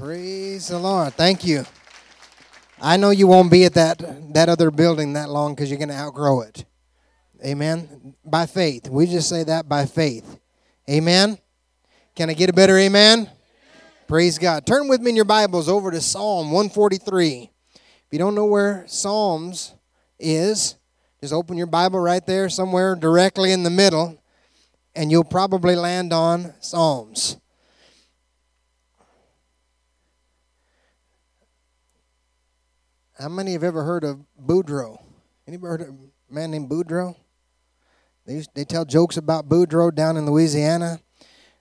Praise the Lord. Thank you. I know you won't be at that that other building that long because you're going to outgrow it. Amen. By faith. We just say that by faith. Amen. Can I get a better amen? Praise God. Turn with me in your Bibles over to Psalm 143. If you don't know where Psalms is, just open your Bible right there, somewhere directly in the middle, and you'll probably land on Psalms. How many have ever heard of Boudreaux? Anybody heard of a man named Boudreaux? They, they tell jokes about Boudreaux down in Louisiana.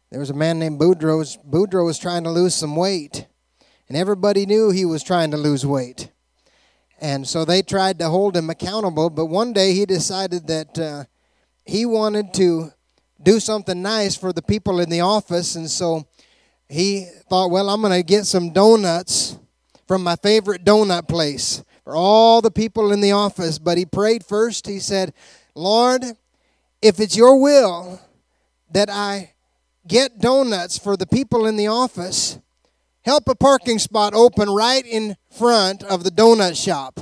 There was a man named Boudreaux. Boudreaux was trying to lose some weight, and everybody knew he was trying to lose weight. And so they tried to hold him accountable, but one day he decided that uh, he wanted to do something nice for the people in the office, and so he thought, well, I'm going to get some donuts from my favorite donut place for all the people in the office. But he prayed first. He said, Lord, if it's your will that I get donuts for the people in the office, help a parking spot open right in front of the donut shop.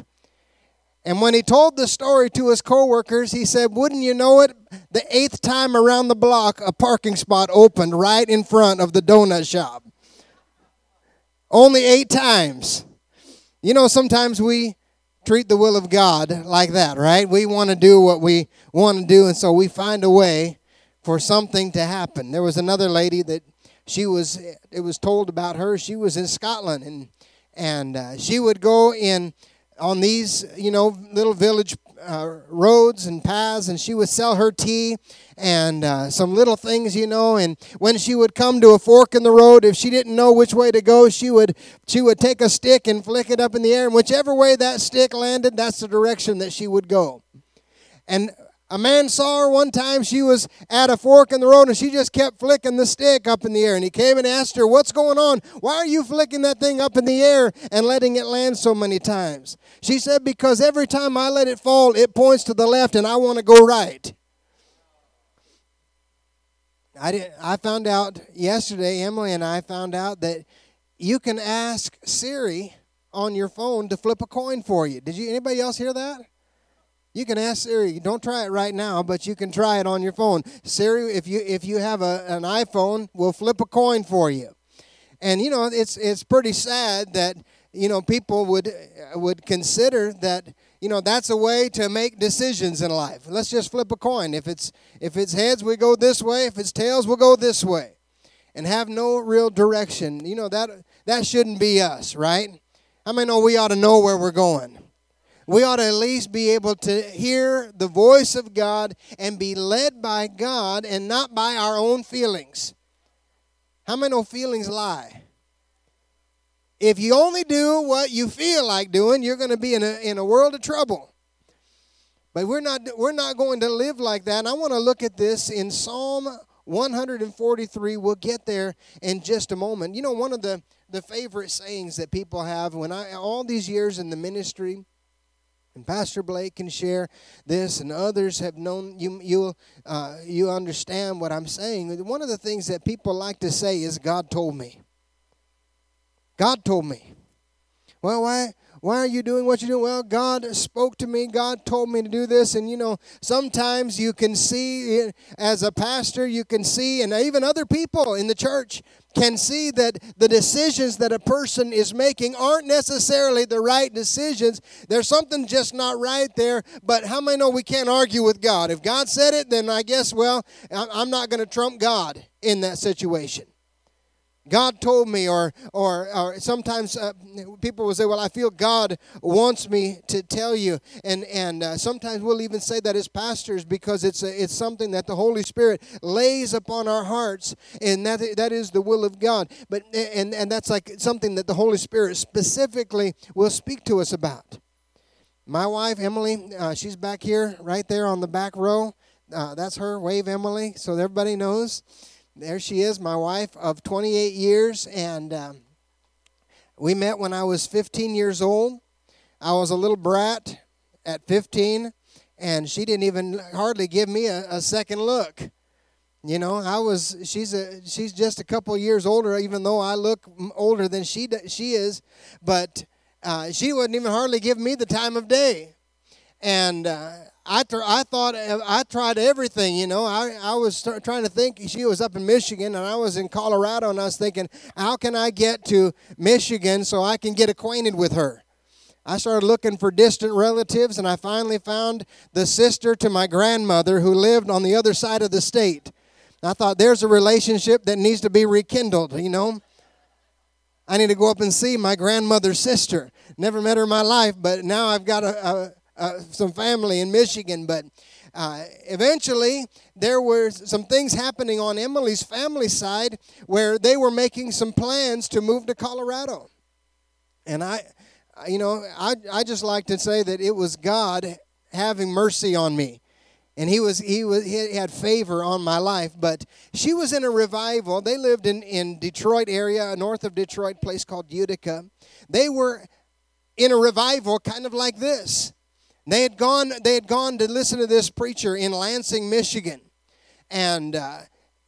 And when he told the story to his coworkers, he said, Wouldn't you know it? The eighth time around the block, a parking spot opened right in front of the donut shop. Only eight times. You know, sometimes we treat the will of God like that, right? We want to do what we want to do, and so we find a way for something to happen. There was another lady that she was, it was told about her, she was in Scotland, and, and uh, she would go in on these, you know, little village uh, roads and paths, and she would sell her tea and uh, some little things, you know. And when she would come to a fork in the road, if she didn't know which way to go, she would she would take a stick and flick it up in the air, and whichever way that stick landed, that's the direction that she would go. And a man saw her one time. She was at a fork in the road and she just kept flicking the stick up in the air. And he came and asked her, What's going on? Why are you flicking that thing up in the air and letting it land so many times? She said, Because every time I let it fall, it points to the left and I want to go right. I, did, I found out yesterday, Emily and I found out that you can ask Siri on your phone to flip a coin for you. Did you anybody else hear that? You can ask Siri. Don't try it right now, but you can try it on your phone. Siri, if you if you have a, an iPhone, we'll flip a coin for you. And you know, it's it's pretty sad that you know people would would consider that you know that's a way to make decisions in life. Let's just flip a coin. If it's if it's heads, we go this way. If it's tails, we'll go this way, and have no real direction. You know that that shouldn't be us, right? I mean, know we ought to know where we're going we ought to at least be able to hear the voice of God and be led by God and not by our own feelings. How many feelings lie? If you only do what you feel like doing, you're going to be in a, in a world of trouble. But we're not, we're not going to live like that. And I want to look at this in Psalm 143. We'll get there in just a moment. You know, one of the, the favorite sayings that people have when I, all these years in the ministry, and Pastor Blake can share this, and others have known you. You uh, you understand what I'm saying. One of the things that people like to say is, "God told me." God told me. Well, why? Why are you doing what you're doing? Well, God spoke to me. God told me to do this. And you know, sometimes you can see, as a pastor, you can see, and even other people in the church can see that the decisions that a person is making aren't necessarily the right decisions. There's something just not right there. But how many know we can't argue with God? If God said it, then I guess, well, I'm not going to trump God in that situation. God told me, or or, or sometimes uh, people will say, "Well, I feel God wants me to tell you," and and uh, sometimes we'll even say that as pastors because it's a, it's something that the Holy Spirit lays upon our hearts, and that that is the will of God. But and and that's like something that the Holy Spirit specifically will speak to us about. My wife Emily, uh, she's back here, right there on the back row. Uh, that's her. Wave Emily, so everybody knows there she is, my wife of 28 years, and um, we met when I was 15 years old. I was a little brat at 15, and she didn't even hardly give me a, a second look. You know, I was. She's a. She's just a couple years older, even though I look older than she she is. But uh, she wouldn't even hardly give me the time of day, and uh, I I thought uh, I tried everything. You know, I I was trying to think. She was up in Michigan, and I was in Colorado, and I was thinking, how can I get to Michigan so I can get acquainted with her? I started looking for distant relatives, and I finally found the sister to my grandmother who lived on the other side of the state. I thought there's a relationship that needs to be rekindled, you know. I need to go up and see my grandmother's sister. Never met her in my life, but now I've got a, a, a some family in Michigan. But uh, eventually, there were some things happening on Emily's family side where they were making some plans to move to Colorado. And I, you know, I, I just like to say that it was God having mercy on me and he was he was he had favor on my life but she was in a revival they lived in in detroit area north of detroit place called utica they were in a revival kind of like this they had gone they had gone to listen to this preacher in lansing michigan. And uh,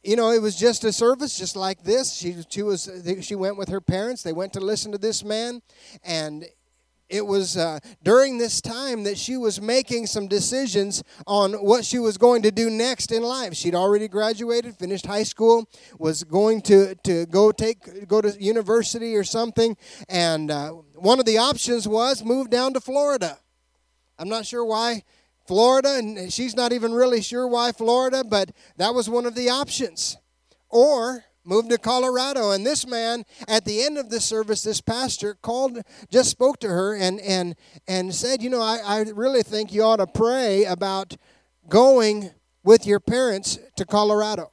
you know it was just a service just like this. She, she was she went with her parents. They went to listen to this man. And it was uh, during this time that she was making some decisions on what she was going to do next in life. She'd already graduated, finished high school, was going to, to go take go to university or something, and uh, one of the options was move down to Florida. I'm not sure why Florida, and she's not even really sure why Florida, but that was one of the options. Or moved to Colorado. And this man, at the end of the service, this pastor called, just spoke to her and and and said, you know, I, I really think you ought to pray about going with your parents to Colorado.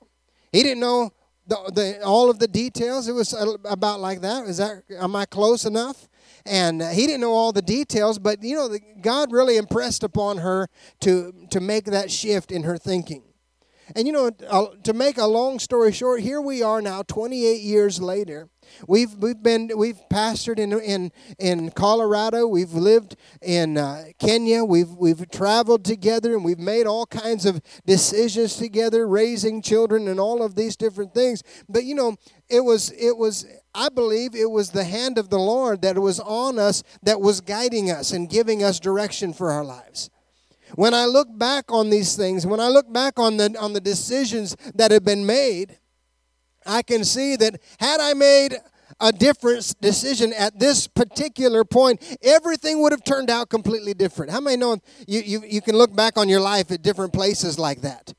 He didn't know the, the all of the details. It was about like that. Is that am I close enough? And he didn't know all the details but you know god really impressed upon her to to make that shift in her thinking and you know, uh, to make a long story short, here we are now, 28 years later. We've we've been we've pastored in in in Colorado. We've lived in uh, Kenya. We've we've traveled together, and we've made all kinds of decisions together, raising children, and all of these different things. But you know, it was it was I believe it was the hand of the Lord that was on us that was guiding us and giving us direction for our lives. When I look back on these things, when I look back on the, on the decisions that have been made, I can see that had I made a different decision at this particular point, everything would have turned out completely different. How many know you, you, you can look back on your life at different places like that?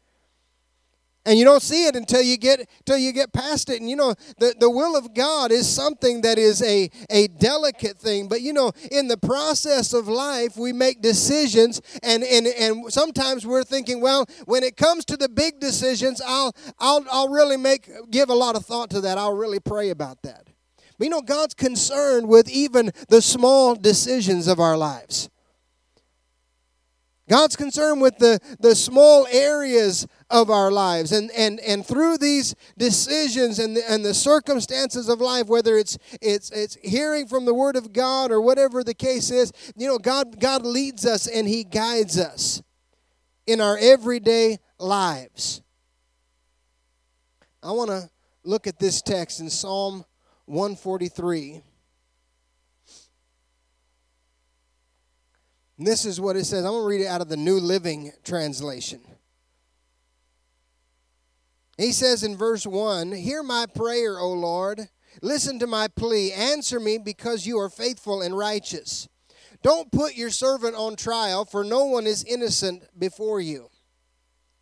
And you don't see it until you get until you get past it. And you know the, the will of god is something that is a, a delicate thing. But you know in the process of life we make decisions. And and and sometimes we're thinking well when it comes to the big decisions i'll i'll i'll really make give a lot of thought to that. I'll really pray about that. But you know god's concerned with even the small decisions of our lives. God's concerned with the, the small areas of our lives. And, and, and through these decisions and the, and the circumstances of life, whether it's, it's, it's hearing from the Word of God or whatever the case is, you know, God, God leads us and He guides us in our everyday lives. I want to look at this text in Psalm 143. And this is what it says. I'm going to read it out of the New Living Translation. He says in verse 1 Hear my prayer, O Lord. Listen to my plea. Answer me because you are faithful and righteous. Don't put your servant on trial, for no one is innocent before you.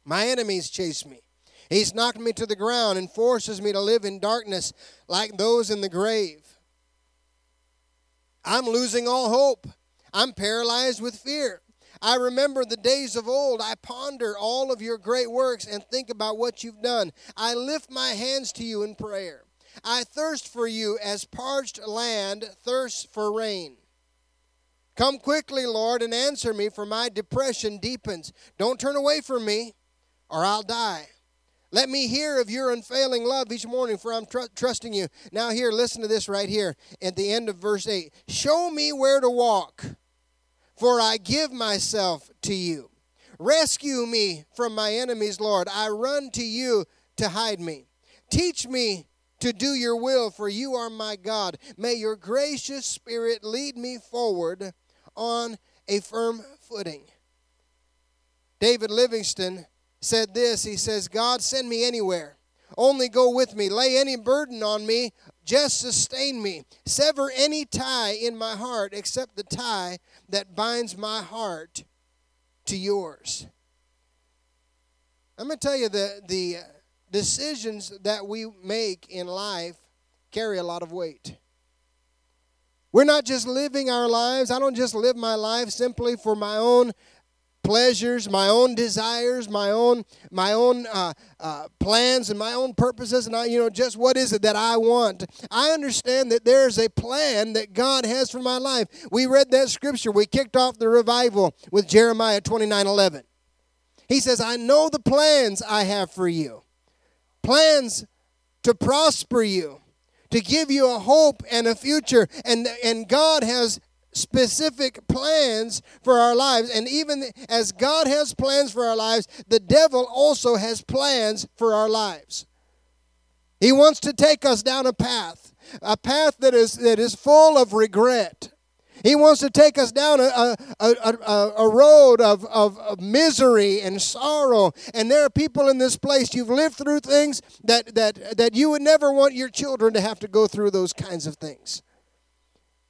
My enemies chase me. He's knocked me to the ground and forces me to live in darkness like those in the grave. I'm losing all hope. I'm paralyzed with fear. I remember the days of old. I ponder all of your great works and think about what you've done. I lift my hands to you in prayer. I thirst for you as parched land thirsts for rain. Come quickly, Lord, and answer me, for my depression deepens. Don't turn away from me, or I'll die. Let me hear of your unfailing love each morning, for I'm tr- trusting you. Now, here, listen to this right here at the end of verse 8. Show me where to walk for I give myself to you. Rescue me from my enemies, Lord. I run to you to hide me. Teach me to do your will, for you are my God. May your gracious spirit lead me forward on a firm footing. David Livingstone said this He says, God, send me anywhere. Only go with me. Lay any burden on me. Just sustain me. Sever any tie in my heart except the tie that binds my heart to yours. I'm going to tell you the, the decisions that we make in life carry a lot of weight. We're not just living our lives. I don't just live my life simply for my own pleasures, my own desires, my own my own uh, uh, plans and my own purposes, and I, you know, just what is it that I want? I understand that there is a plan that God has for my life. We read that scripture. We kicked off the revival with Jeremiah twenty nine eleven. He says, "I know the plans I have for you, plans to prosper you." To give you a hope and a future. And, and God has specific plans for our lives. And even as God has plans for our lives, the devil also has plans for our lives. He wants to take us down a path, a path that is, that is full of regret. He wants to take us down a, a, a, a, road of, of, of misery and sorrow. And there are people in this place, you've lived through things that, that, that you would never want your children to have to go through those kinds of things.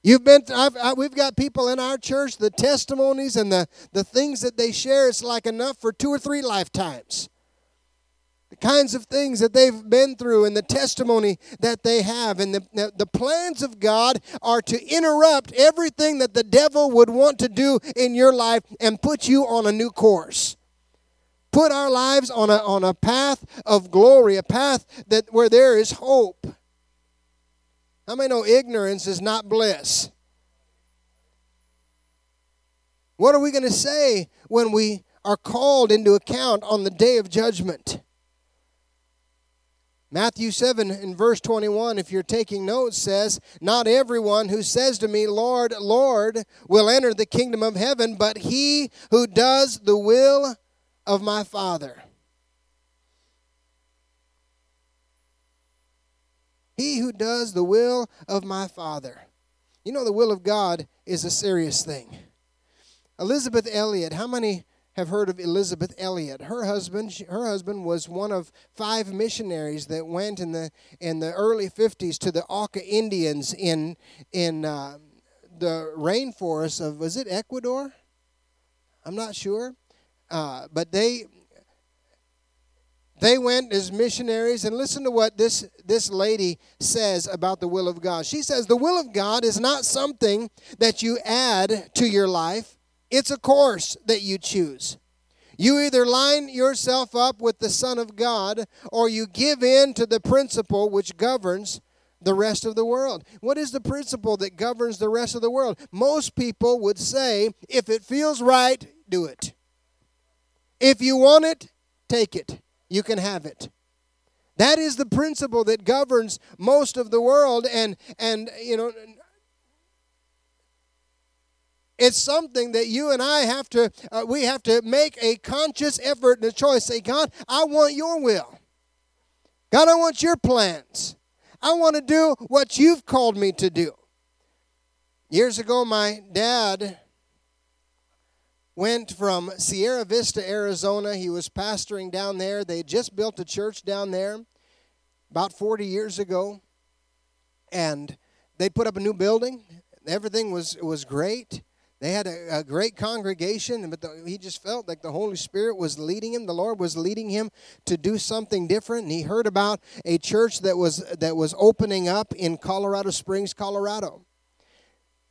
You've been, I've, I, we've got people in our church, the testimonies and the, the things that they share, it's like enough for two or three lifetimes. The kinds of things that they've been through and the testimony that they have. And the, the plans of God are to interrupt everything that the devil would want to do in your life and put you on a new course put our lives on a, on a path of glory, a path that where there is hope. How many know ignorance is not bliss? What are we going to say when we are called into account on the day of judgment? Matthew 7 in verse 21, if you're taking notes, says, Not everyone who says to me, Lord, Lord, will enter the kingdom of heaven, but he who does the will of my Father. He who does the will of my Father. You know, the will of God is a serious thing. Elisabeth Elliot, how many have heard of Elisabeth Elliot? Her husband, her husband was one of five missionaries that went in the in the early 50s to the Auca Indians in in uh, the rainforest of was it Ecuador? I'm not sure, uh, but they they went as missionaries, and listen to what this, this lady says about the will of God. She says, The will of God is not something that you add to your life, it's a course that you choose. You either line yourself up with the Son of God, or you give in to the principle which governs the rest of the world. What is the principle that governs the rest of the world? Most people would say, if it feels right, do it. If you want it, take it you can have it. That is the principle that governs most of the world and and you know it's something that you and I have to uh, we have to make a conscious effort and a choice say God, I want your will. God, I want your plans. I want to do what you've called me to do. Years ago my dad went from Sierra Vista, Arizona. He was pastoring down there. They just built a church down there about 40 years ago. And they put up a new building. Everything was, was great. They had a, a great congregation, but the, he just felt like the Holy Spirit was leading him. The Lord was leading him to do something different. And he heard about a church that was that was opening up in Colorado Springs, Colorado.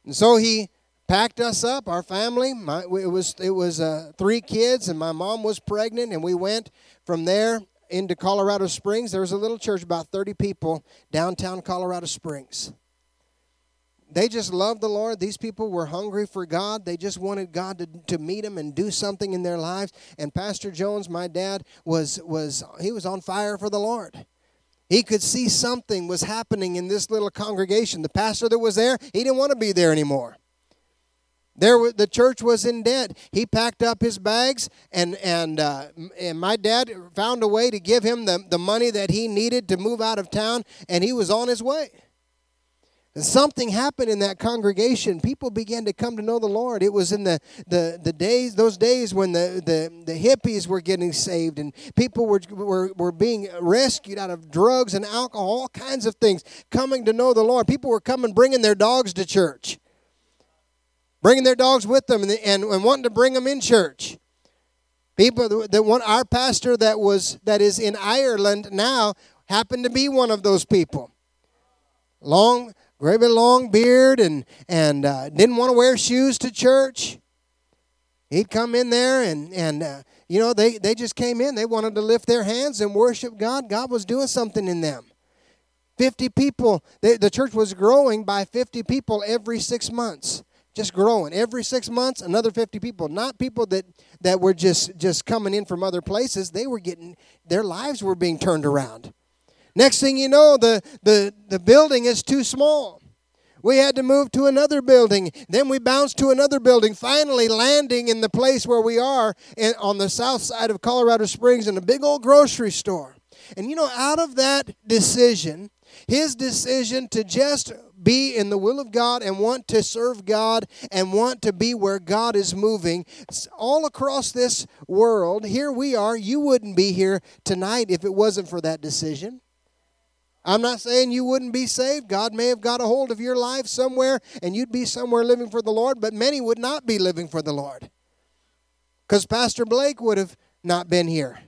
And so he packed us up, our family. My, it was it was uh, three kids, and my mom was pregnant, and we went from there into Colorado Springs. There was a little church, about thirty people, downtown Colorado Springs. They just loved the Lord. These people were hungry for God. They just wanted God to, to meet them and do something in their lives. And Pastor Jones, my dad, was was he was on fire for the Lord. He could see something was happening in this little congregation. The pastor that was there, he didn't want to be there anymore. There, the church was in debt. He packed up his bags, and and uh, and my dad found a way to give him the, the money that he needed to move out of town, and he was on his way. And something happened in that congregation. People began to come to know the Lord. It was in the, the, the days, those days when the, the, the hippies were getting saved and people were, were, were being rescued out of drugs and alcohol, all kinds of things, coming to know the Lord. People were coming, bringing their dogs to church bringing their dogs with them and, and, and wanting to bring them in church. People that want our pastor that was that is in Ireland now happened to be one of those people. Long, very long beard and and uh, didn't want to wear shoes to church. He'd come in there and and uh, you know they they just came in. They wanted to lift their hands and worship God. God was doing something in them. 50 people, they, the church was growing by 50 people every six months just growing. Every six months another 50 people not people that that were just just coming in from other places. They were getting their lives were being turned around. Next thing you know the the the building is too small. We had to move to another building. Then we bounced to another building finally landing in the place where we are in, on the south side of colorado springs in a big old grocery store. And you know out of that decision his decision to just be in the will of God and want to serve God and want to be where God is moving all across this world. Here we are. You wouldn't be here tonight if it wasn't for that decision. I'm not saying you wouldn't be saved. God may have got a hold of your life somewhere and you'd be somewhere living for the Lord, but many would not be living for the Lord. Because Pastor Blake would have not been here.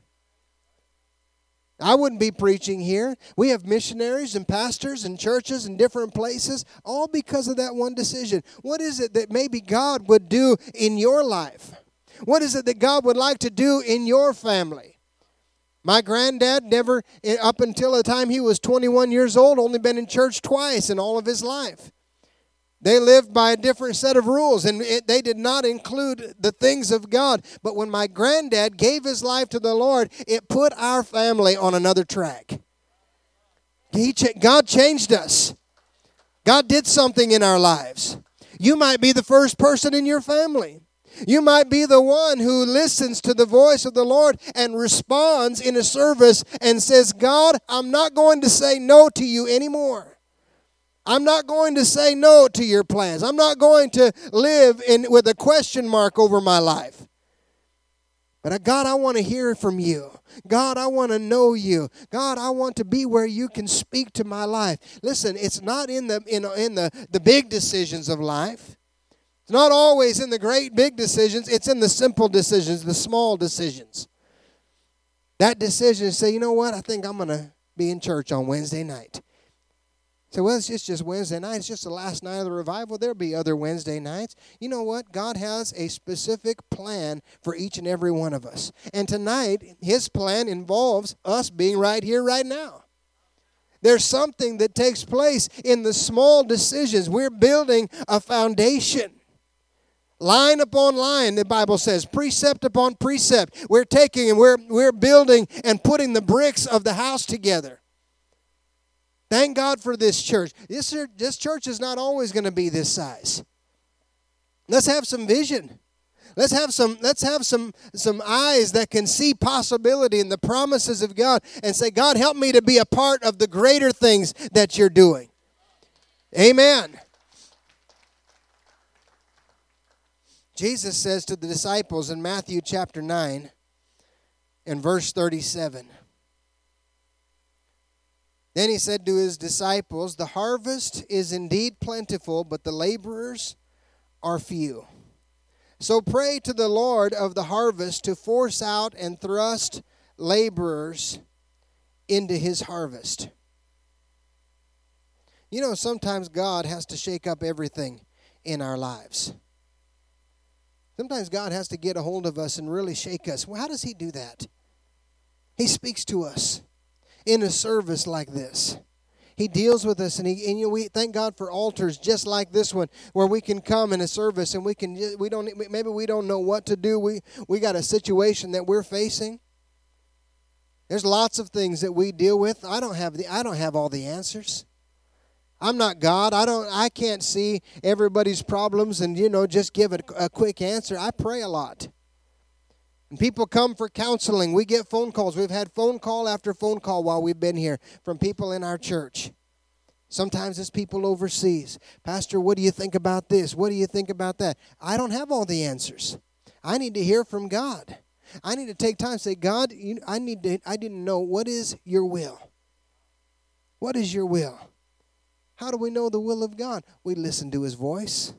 I wouldn't be preaching here. We have missionaries and pastors and churches in different places, all because of that one decision. What is it that maybe God would do in your life? What is it that God would like to do in your family? My granddad never, eh, up until the time he was 21 years old, only been in church twice in all of his life. They lived by a different set of rules, and it, they did not include the things of God. But when my granddad gave his life to the Lord, it put our family on another track. He, God changed us. God did something in our lives. You might be the first person in your family. You might be the one who listens to the voice of the Lord and responds in a service and says, God, I'm not going to say no to you anymore. I'm not going to say no to your plans. I'm not going to live in with a question mark over my life. But God, I want to hear from you. God, I want to know you. God, I want to be where you can speak to my life. Listen, it's not in the in, in the, the big decisions of life. It's not always in the great big decisions. It's in the simple decisions, the small decisions. That decision say, you know what? I think I'm going to be in church on Wednesday night. So, well, it's just, just Wednesday night. It's just the last night of the revival. There'll be other Wednesday nights. You know what? God has a specific plan for each and every one of us. And tonight, His plan involves us being right here, right now. There's something that takes place in the small decisions. We're building a foundation. Line upon line, the Bible says, precept upon precept. We're taking and we're, we're building and putting the bricks of the house together. Thank God for this church. This, this church is not always going to be this size. Let's have some vision. Let's have some let's have some some eyes that can see possibility and the promises of God and say, God, help me to be a part of the greater things that you're doing. Amen. Jesus says to the disciples in Matthew chapter 9 and verse 37. Then he said to his disciples, The harvest is indeed plentiful, but the laborers are few. So pray to the Lord of the harvest to force out and thrust laborers into his harvest. You know, sometimes God has to shake up everything in our lives. Sometimes God has to get a hold of us and really shake us. Well, how does He do that? He speaks to us in a service like this. He deals with us, and, he, and you know, we thank God for altars just like this one, where we can come in a service and we can we don't maybe we don't know what to do. We we got a situation that we're facing. There's lots of things that we deal with. I don't have the I don't have all the answers. I'm not God. I don't I can't see everybody's problems and you know just give it a quick answer. I pray a lot. And people come for counseling. We get phone calls. We've had phone call after phone call while we've been here from people in our church. Sometimes it's people overseas. Pastor, what do you think about this? What do you think about that? I don't have all the answers. I need to hear from God. I need to take time say, God, you, I need to I didn't know what is your will. What is your will? How do we know the will of God? We listen to his voice.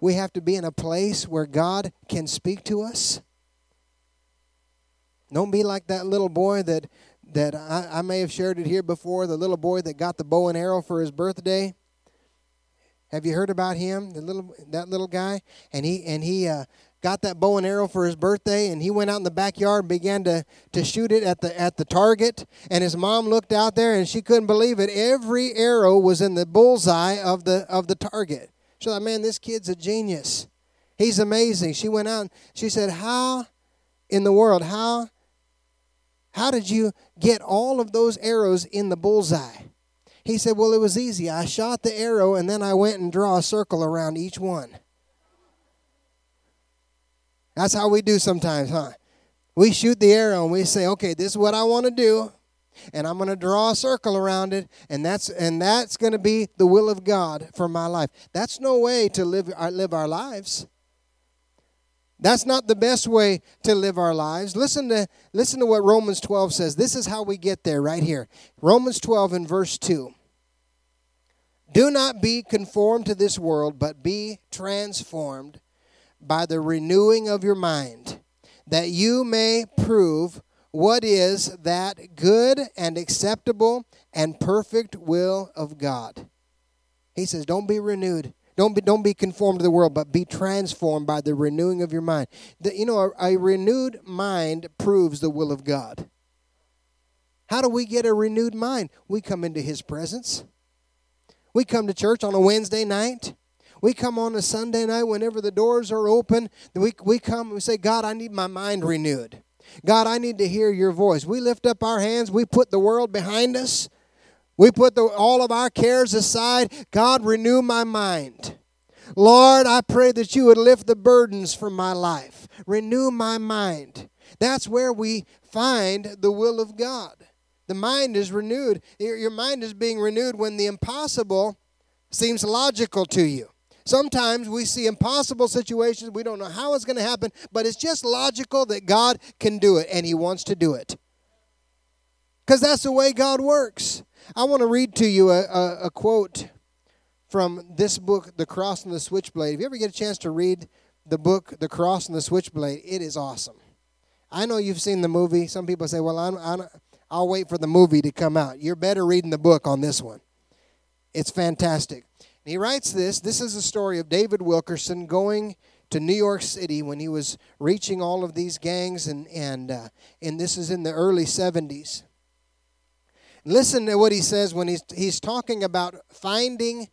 We have to be in a place where God can speak to us. Don't be like that little boy that that I, I may have shared it here before, the little boy that got the bow and arrow for his birthday. Have you heard about him? The little that little guy, and he and he uh, got that bow and arrow for his birthday, and he went out in the backyard and began to to shoot it at the at the target. And his mom looked out there, and she couldn't believe it. Every arrow was in the bullseye of the of the target. She thought, "Man, this kid's a genius. He's amazing." She went out. And she said, "How in the world? How how did you get all of those arrows in the bullseye? He said, Well, it was easy. I shot the arrow and then I went and draw a circle around each one. That's how we do sometimes, huh? We shoot the arrow and we say, Okay, this is what I want to do. And I'm going to draw a circle around it, and that's and that's going to be the will of God for my life. That's no way to live our, live our lives. That's not the best way to live our lives. Listen to, listen to what Romans 12 says. This is how we get there right here. Romans 12 and verse 2. Do not be conformed to this world, but be transformed by the renewing of your mind, that you may prove what is that good and acceptable and perfect will of God. He says, Don't be renewed don't be, don't be conformed to the world, but be transformed by the renewing of your mind. The, you know, a, a renewed mind proves the will of God. How do we get a renewed mind? We come into His presence. We come to church on a Wednesday night. We come on a Sunday night whenever the doors are open. We, we come and we say, God, I need my mind renewed. God, I need to hear your voice. We lift up our hands. We put the world behind us. We put the, all of our cares aside. God, renew my mind. Lord, I pray that you would lift the burdens from my life. Renew my mind. That's where we find the will of God. The mind is renewed. Your mind is being renewed when the impossible seems logical to you. Sometimes we see impossible situations. We don't know how it's going to happen, but it's just logical that God can do it, and He wants to do it. Because that's the way God works. I want to read to you a, a, a, quote from this book, The Cross and the Switchblade. If you ever get a chance to read the book, The Cross and the Switchblade, it is awesome. I know you've seen the movie. Some people say, well, I'm, I'm, I'll wait for the movie to come out. You're better reading the book on this one. It's fantastic. And he writes this this is a story of David Wilkerson going to New York City when he was reaching all of these gangs, and, and, uh, and this is in the early 70s. Listen to what he says when he's, he's talking about finding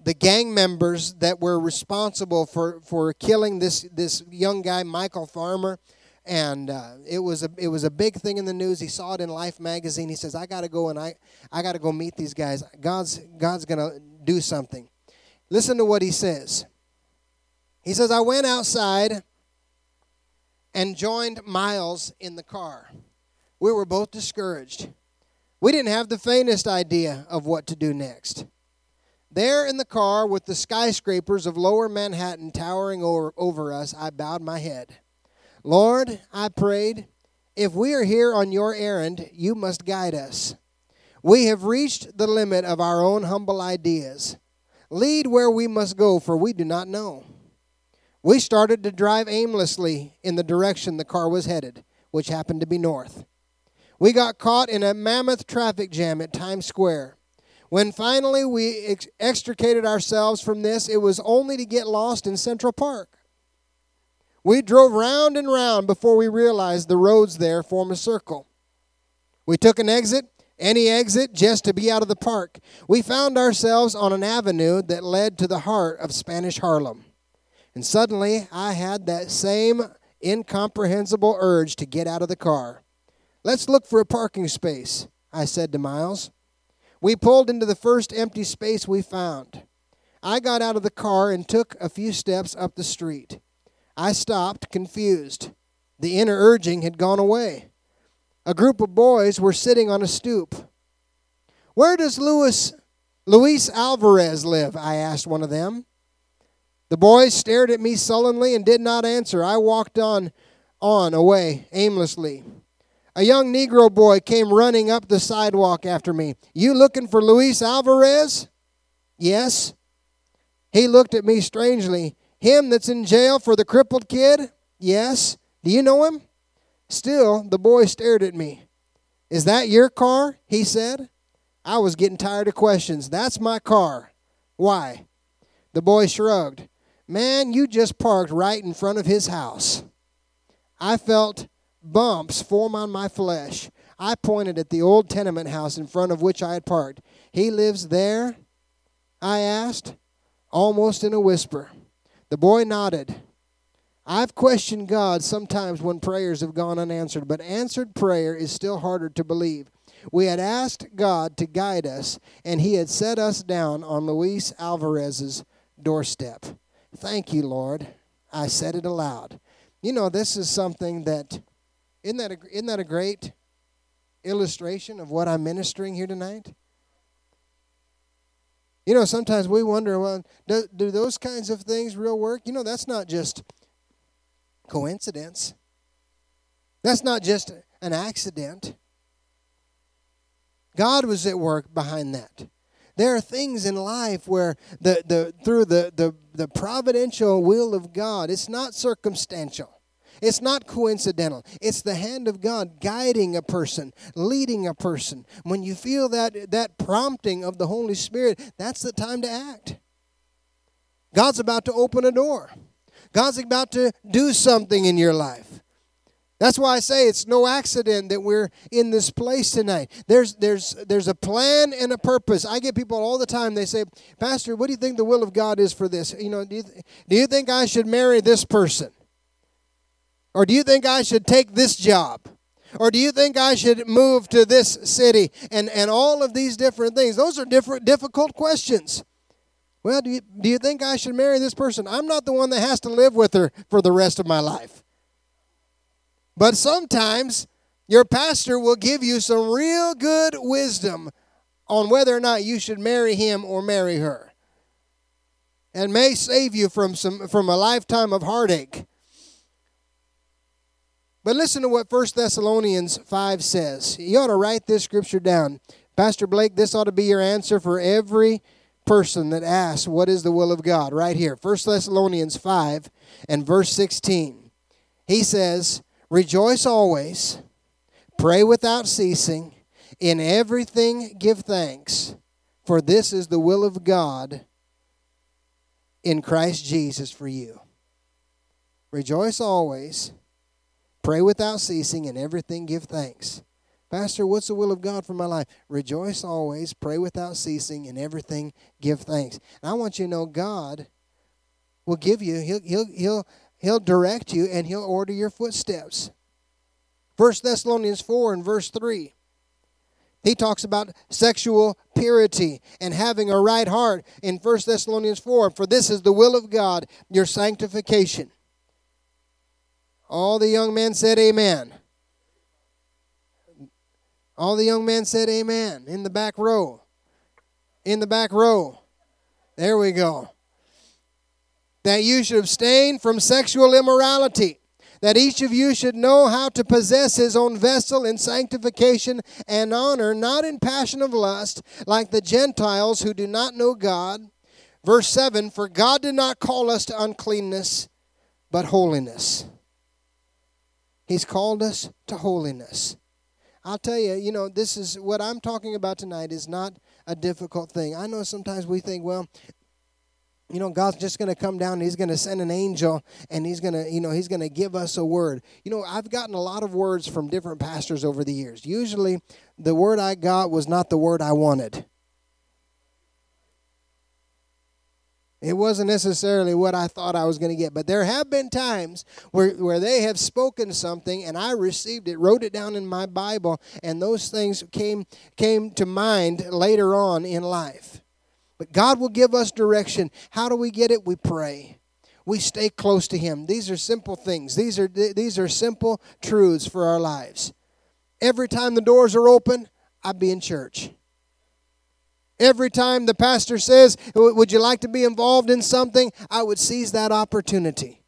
the gang members that were responsible for, for killing this, this young guy, Michael Farmer. And uh, it, was a, it was a big thing in the news. He saw it in Life magazine. He says, I got to go and I, I got to go meet these guys. God's, God's going to do something. Listen to what he says. He says, I went outside and joined Miles in the car. We were both discouraged. We didn't have the faintest idea of what to do next. There in the car with the skyscrapers of lower Manhattan towering over, over us, I bowed my head. Lord, I prayed, if we are here on your errand, you must guide us. We have reached the limit of our own humble ideas. Lead where we must go, for we do not know. We started to drive aimlessly in the direction the car was headed, which happened to be north. We got caught in a mammoth traffic jam at Times Square. When finally we ex- extricated ourselves from this, it was only to get lost in Central Park. We drove round and round before we realized the roads there form a circle. We took an exit, any exit, just to be out of the park. We found ourselves on an avenue that led to the heart of Spanish Harlem. And suddenly I had that same incomprehensible urge to get out of the car. Let's look for a parking space, I said to Miles. We pulled into the first empty space we found. I got out of the car and took a few steps up the street. I stopped, confused. The inner urging had gone away. A group of boys were sitting on a stoop. Where does Luis, Luis Alvarez live? I asked one of them. The boys stared at me sullenly and did not answer. I walked on, on away aimlessly. A young Negro boy came running up the sidewalk after me. You looking for Luis Alvarez? Yes. He looked at me strangely. Him that's in jail for the crippled kid? Yes. Do you know him? Still, the boy stared at me. Is that your car? He said. I was getting tired of questions. That's my car. Why? The boy shrugged. Man, you just parked right in front of his house. I felt bumps form on my flesh. I pointed at the old tenement house in front of which I had parked. He lives there? I asked, almost in a whisper. The boy nodded. I've questioned God sometimes when prayers have gone unanswered, but answered prayer is still harder to believe. We had asked God to guide us, and He had set us down on Luis Alvarez's doorstep. Thank you, Lord. I said it aloud. You know, this is something that, isn't that a, isn't that a great illustration of what I'm ministering here tonight? You know, sometimes we wonder, well, do, do those kinds of things real work? You know, that's not just coincidence. That's not just an accident. God was at work behind that. There are things in life where the, the through the, the, the providential will of God, it's not circumstantial. It's not coincidental. It's the hand of God guiding a person, leading a person. When you feel that, that prompting of the Holy Spirit, that's the time to act. God's about to open a door. God's about to do something in your life. That's why I say it's no accident that we're in this place tonight. There's there's there's a plan and a purpose. I get people all the time. They say, "Pastor, what do you think the will of God is for this? You know, do you, th- do you think I should marry this person, or do you think I should take this job, or do you think I should move to this city?" And and all of these different things. Those are different difficult questions. Well, do you, do you think I should marry this person? I'm not the one that has to live with her for the rest of my life. But sometimes your pastor will give you some real good wisdom on whether or not you should marry him or marry her. And may save you from some from a lifetime of heartache. But listen to what 1 Thessalonians 5 says. You ought to write this scripture down. Pastor Blake, this ought to be your answer for every person that asks, What is the will of God? Right here, 1 Thessalonians 5 and verse 16. He says, Rejoice always, pray without ceasing, in everything give thanks, for this is the will of God in Christ Jesus for you. Rejoice always, pray without ceasing, and everything give thanks Pastor, what's the will of God for my life? Rejoice always, pray without ceasing, and everything give thanks. And I want you to know God will give you, he'll, he'll, he'll, he'll direct you, and he'll order your footsteps. 1 Thessalonians 4 and verse 3. He talks about sexual purity and having a right heart in 1 Thessalonians 4. For this is the will of God, your sanctification. All the young men said, Amen. All the young men said amen in the back row. In the back row. There we go. That you should abstain from sexual immorality. That each of you should know how to possess his own vessel in sanctification and honor, not in passion of lust, like the Gentiles who do not know God. Verse 7 For God did not call us to uncleanness, but holiness. He's called us to holiness. I'll tell you, you know, this is what I'm talking about tonight is not a difficult thing. I know sometimes we think, well, you know god's just going to come down he's going to send an angel and he's going to you know he's going to give us a word you know i've gotten a lot of words from different pastors over the years usually the word i got was not the word i wanted It wasn't necessarily what I thought I was going to get, but there have been times where, where they have spoken something and I received it, wrote it down in my Bible, and those things came, came to mind later on in life. But God will give us direction. How do we get it? We pray. We stay close to Him. These are simple things. These are these are simple truths for our lives. Every time the doors are open, I'd be in church. Every time the pastor says, Would you like to be involved in something? I would seize that opportunity.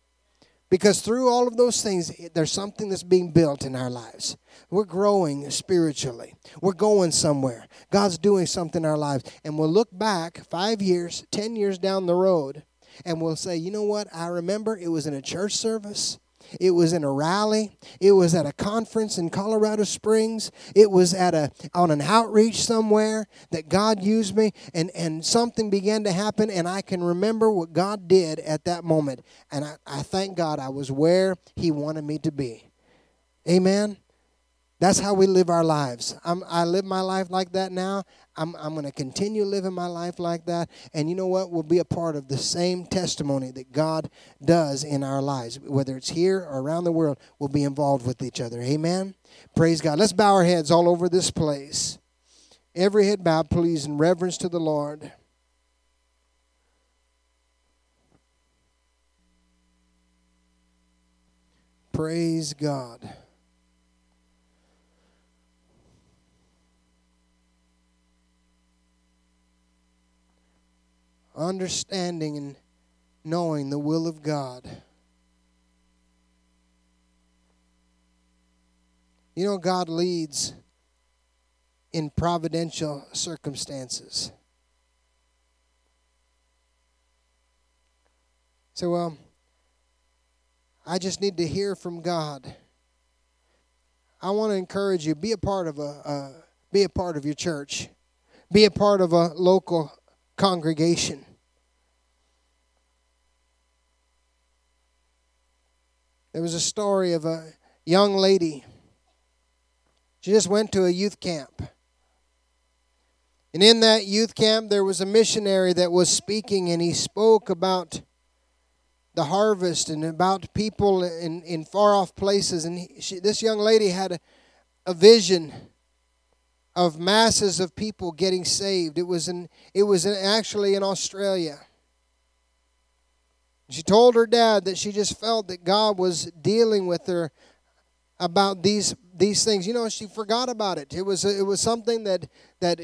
Because through all of those things, there's something that's being built in our lives. We're growing spiritually. We're going somewhere. God's doing something in our lives. And we'll look back five years, ten years down the road, and we'll say, you know what? I remember it was in a church service. It was in a rally. It was at a conference in Colorado Springs. It was at a on an outreach somewhere that God used me and, and something began to happen and I can remember what God did at that moment. And I, I thank God I was where He wanted me to be. Amen. That's how we live our lives. I'm, i live my life like that now. I'm, I'm going to continue living my life like that. And you know what? We'll be a part of the same testimony that God does in our lives. Whether it's here or around the world, we'll be involved with each other. Amen? Praise God. Let's bow our heads all over this place. Every head bowed, please, in reverence to the Lord. Praise God. Understanding and knowing the will of God. You know, God leads in providential circumstances. So, well, I just need to hear from God. I want to encourage you be a part of a, a be a part of your church. Be a part of a local congregation. There was a story of a young lady. She just went to a youth camp. And in that youth camp, there was a missionary that was speaking, and he spoke about the harvest and about people in, in far off places. And he, she, this young lady had a, a vision of masses of people getting saved. It was in, it was in, actually in Australia. She told her dad that she just felt that God was dealing with her about these these things. You know, she forgot about it. It was it was something that that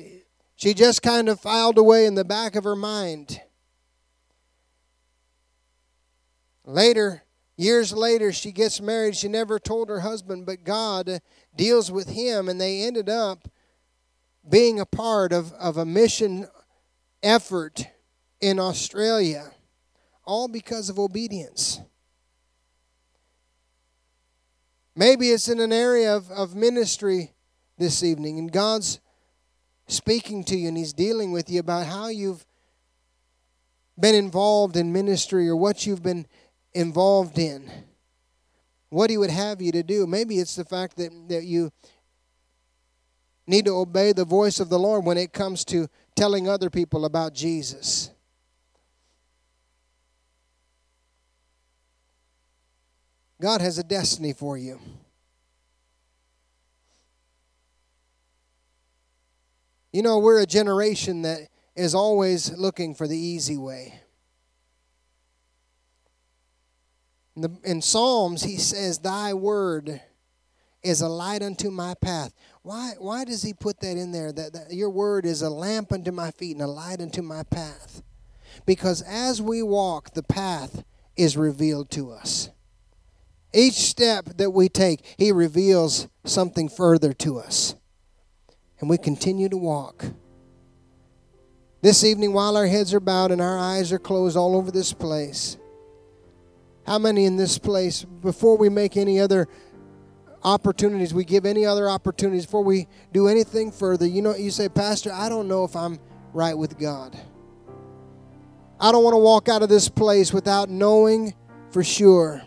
she just kind of filed away in the back of her mind. Later, years later, she gets married. She never told her husband, but God deals with him, and they ended up being a part of, of a mission effort in Australia all because of obedience. Maybe it's in an area of, of ministry this evening, and God's speaking to you and He's dealing with you about how you've been involved in ministry or what you've been involved in, what He would have you to do. Maybe it's the fact that, that you need to obey the voice of the Lord when it comes to telling other people about Jesus. God has a destiny for you. You know, we're a generation that is always looking for the easy way. In, the, in Psalms, he says, Thy word is a light unto my path. Why, why does he put that in there? That, that your word is a lamp unto my feet and a light unto my path. Because as we walk, the path is revealed to us. Each step that we take, He reveals something further to us. And we continue to walk. This evening, while our heads are bowed and our eyes are closed all over this place, how many in this place, before we make any other opportunities, we give any other opportunities, before we do anything further, you know, you say, Pastor, I don't know if I'm right with God. I don't want to walk out of this place without knowing for sure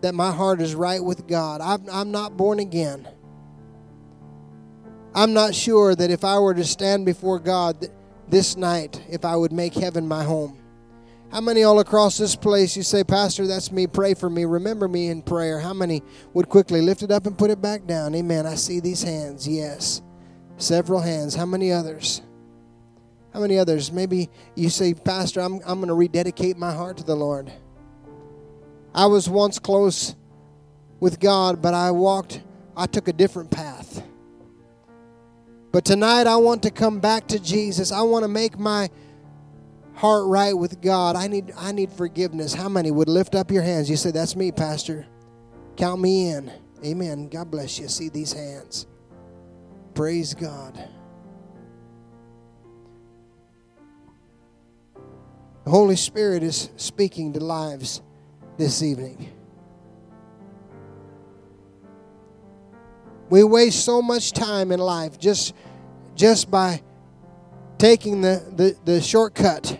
that my heart is right with God. I'm, I'm not born again. I'm not sure that if I were to stand before God this night, if I would make heaven my home. How many all across this place you say, Pastor, that's me, pray for me, remember me in prayer? How many would quickly lift it up and put it back down? Amen. I see these hands, yes. Several hands. How many others? How many others? Maybe you say, Pastor, I'm, I'm going to rededicate my heart to the Lord. I was once close with God, but I walked, I took a different path. But tonight I want to come back to Jesus. I want to make my heart right with God. I need I need forgiveness. How many would lift up your hands? You say, That's me, Pastor. Count me in. Amen. God bless you. See these hands. Praise God. The Holy Spirit is speaking to lives this evening. We waste so much time in life just just by taking the, the, the shortcut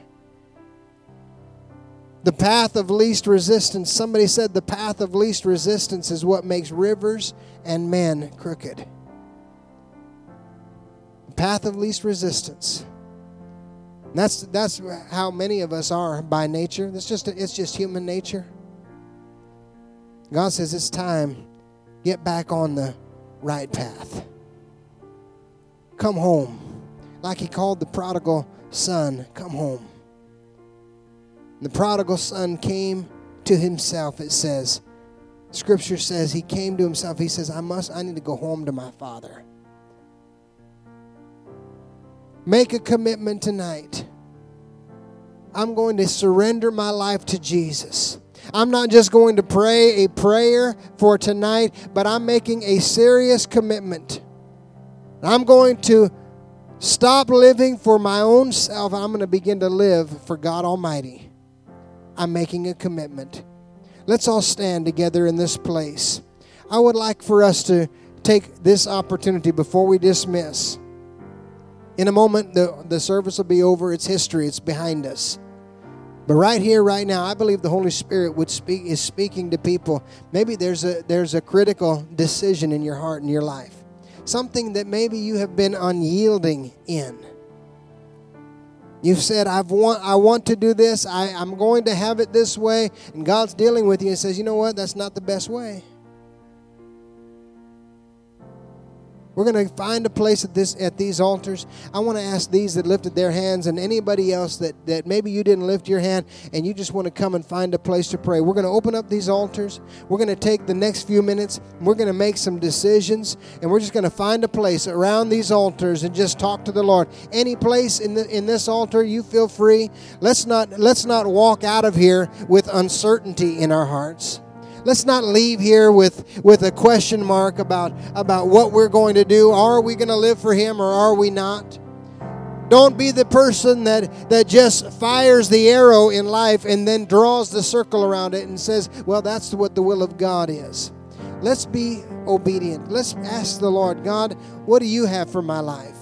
the path of least resistance. Somebody said the path of least resistance is what makes rivers and men crooked. The path of least resistance. And that's that's how many of us are by nature. That's just it's just human nature. God says it's time get back on the right path. Come home. Like he called the prodigal son, come home. The prodigal son came to himself, it says. Scripture says he came to himself. He says, I must, I need to go home to my father. Make a commitment tonight. I'm going to surrender my life to Jesus. I'm not just going to pray a prayer for tonight, but I'm making a serious commitment. I'm going to stop living for my own self. I'm going to begin to live for God Almighty. I'm making a commitment. Let's all stand together in this place. I would like for us to take this opportunity before we dismiss. In a moment, the, the service will be over. It's history, it's behind us. But right here, right now, I believe the Holy Spirit would speak is speaking to people. Maybe there's a there's a critical decision in your heart and your life. Something that maybe you have been unyielding in. You've said, I've want, I want to do this. I, I'm going to have it this way. And God's dealing with you and says, you know what? That's not the best way. We're going to find a place at this at these altars. I want to ask these that lifted their hands and anybody else that, that maybe you didn't lift your hand and you just want to come and find a place to pray. We're going to open up these altars. We're going to take the next few minutes. we're going to make some decisions and we're just going to find a place around these altars and just talk to the Lord. Any place in the in this altar, you feel free. Let's not let's not walk out of here with uncertainty in our hearts. Let's not leave here with, with a question mark about, about what we're going to do. Are we going to live for Him or are we not? Don't be the person that, that just fires the arrow in life and then draws the circle around it and says, well, that's what the will of God is. Let's be obedient. Let's ask the Lord, God, what do you have for my life?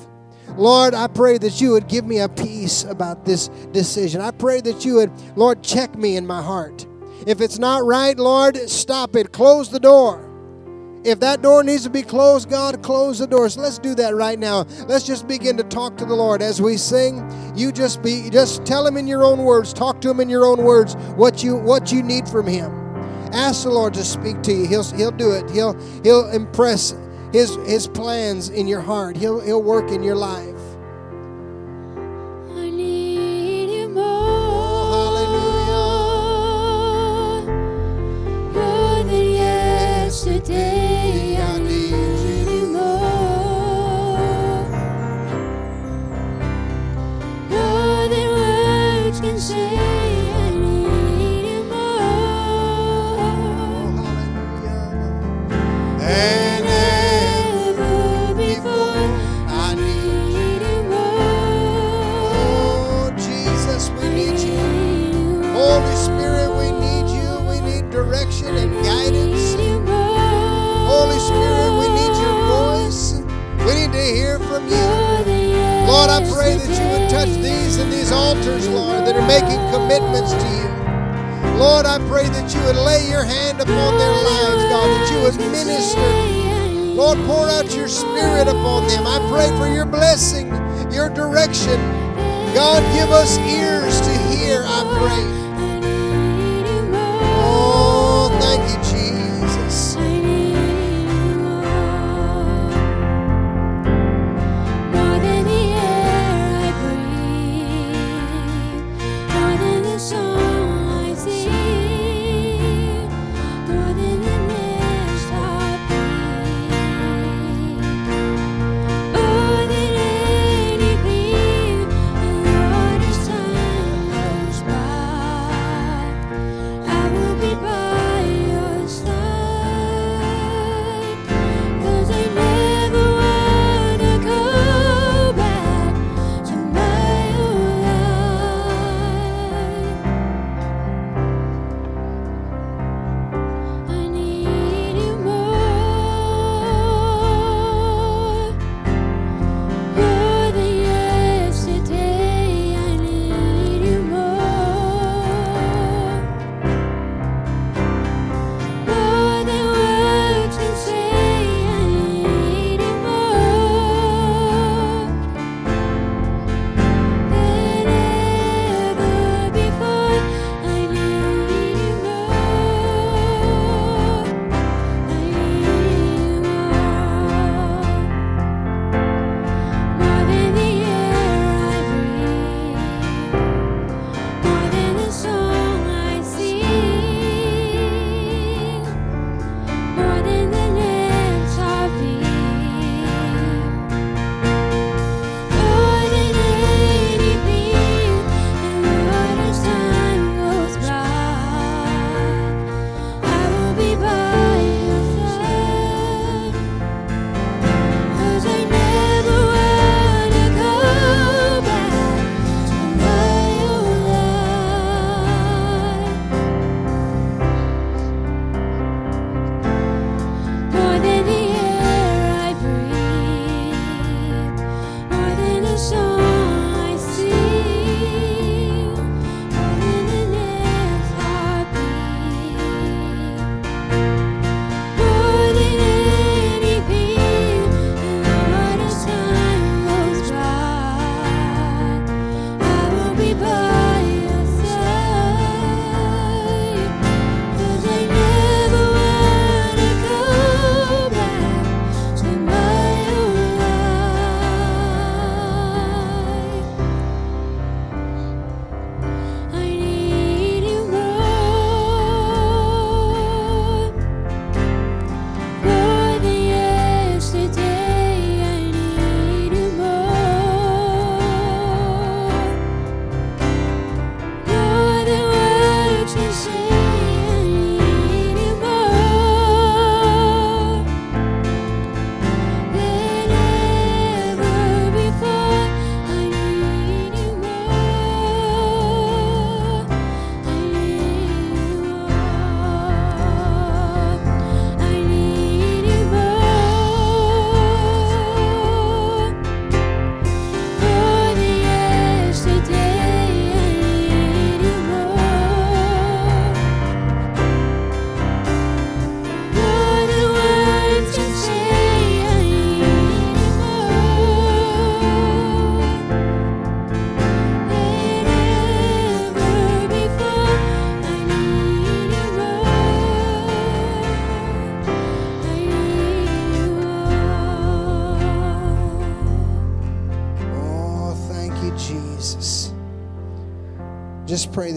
Lord, I pray that you would give me a peace about this decision. I pray that you would, Lord, check me in my heart. If it's not right, Lord, stop it. Close the door. If that door needs to be closed, God, close the doors. So let's do that right now. Let's just begin to talk to the Lord as we sing. You just be just tell him in your own words, talk to him in your own words what you what you need from him. Ask the Lord to speak to you. He'll he'll do it. He'll he'll impress his his plans in your heart. He'll he'll work in your life. today I need you more. More than words can say. Altars, Lord, that are making commitments to you. Lord, I pray that you would lay your hand upon their lives, God, that you would minister. Lord, pour out your spirit upon them. I pray for your blessing, your direction, God, give us ears to hear, I pray.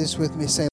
This with me. Say,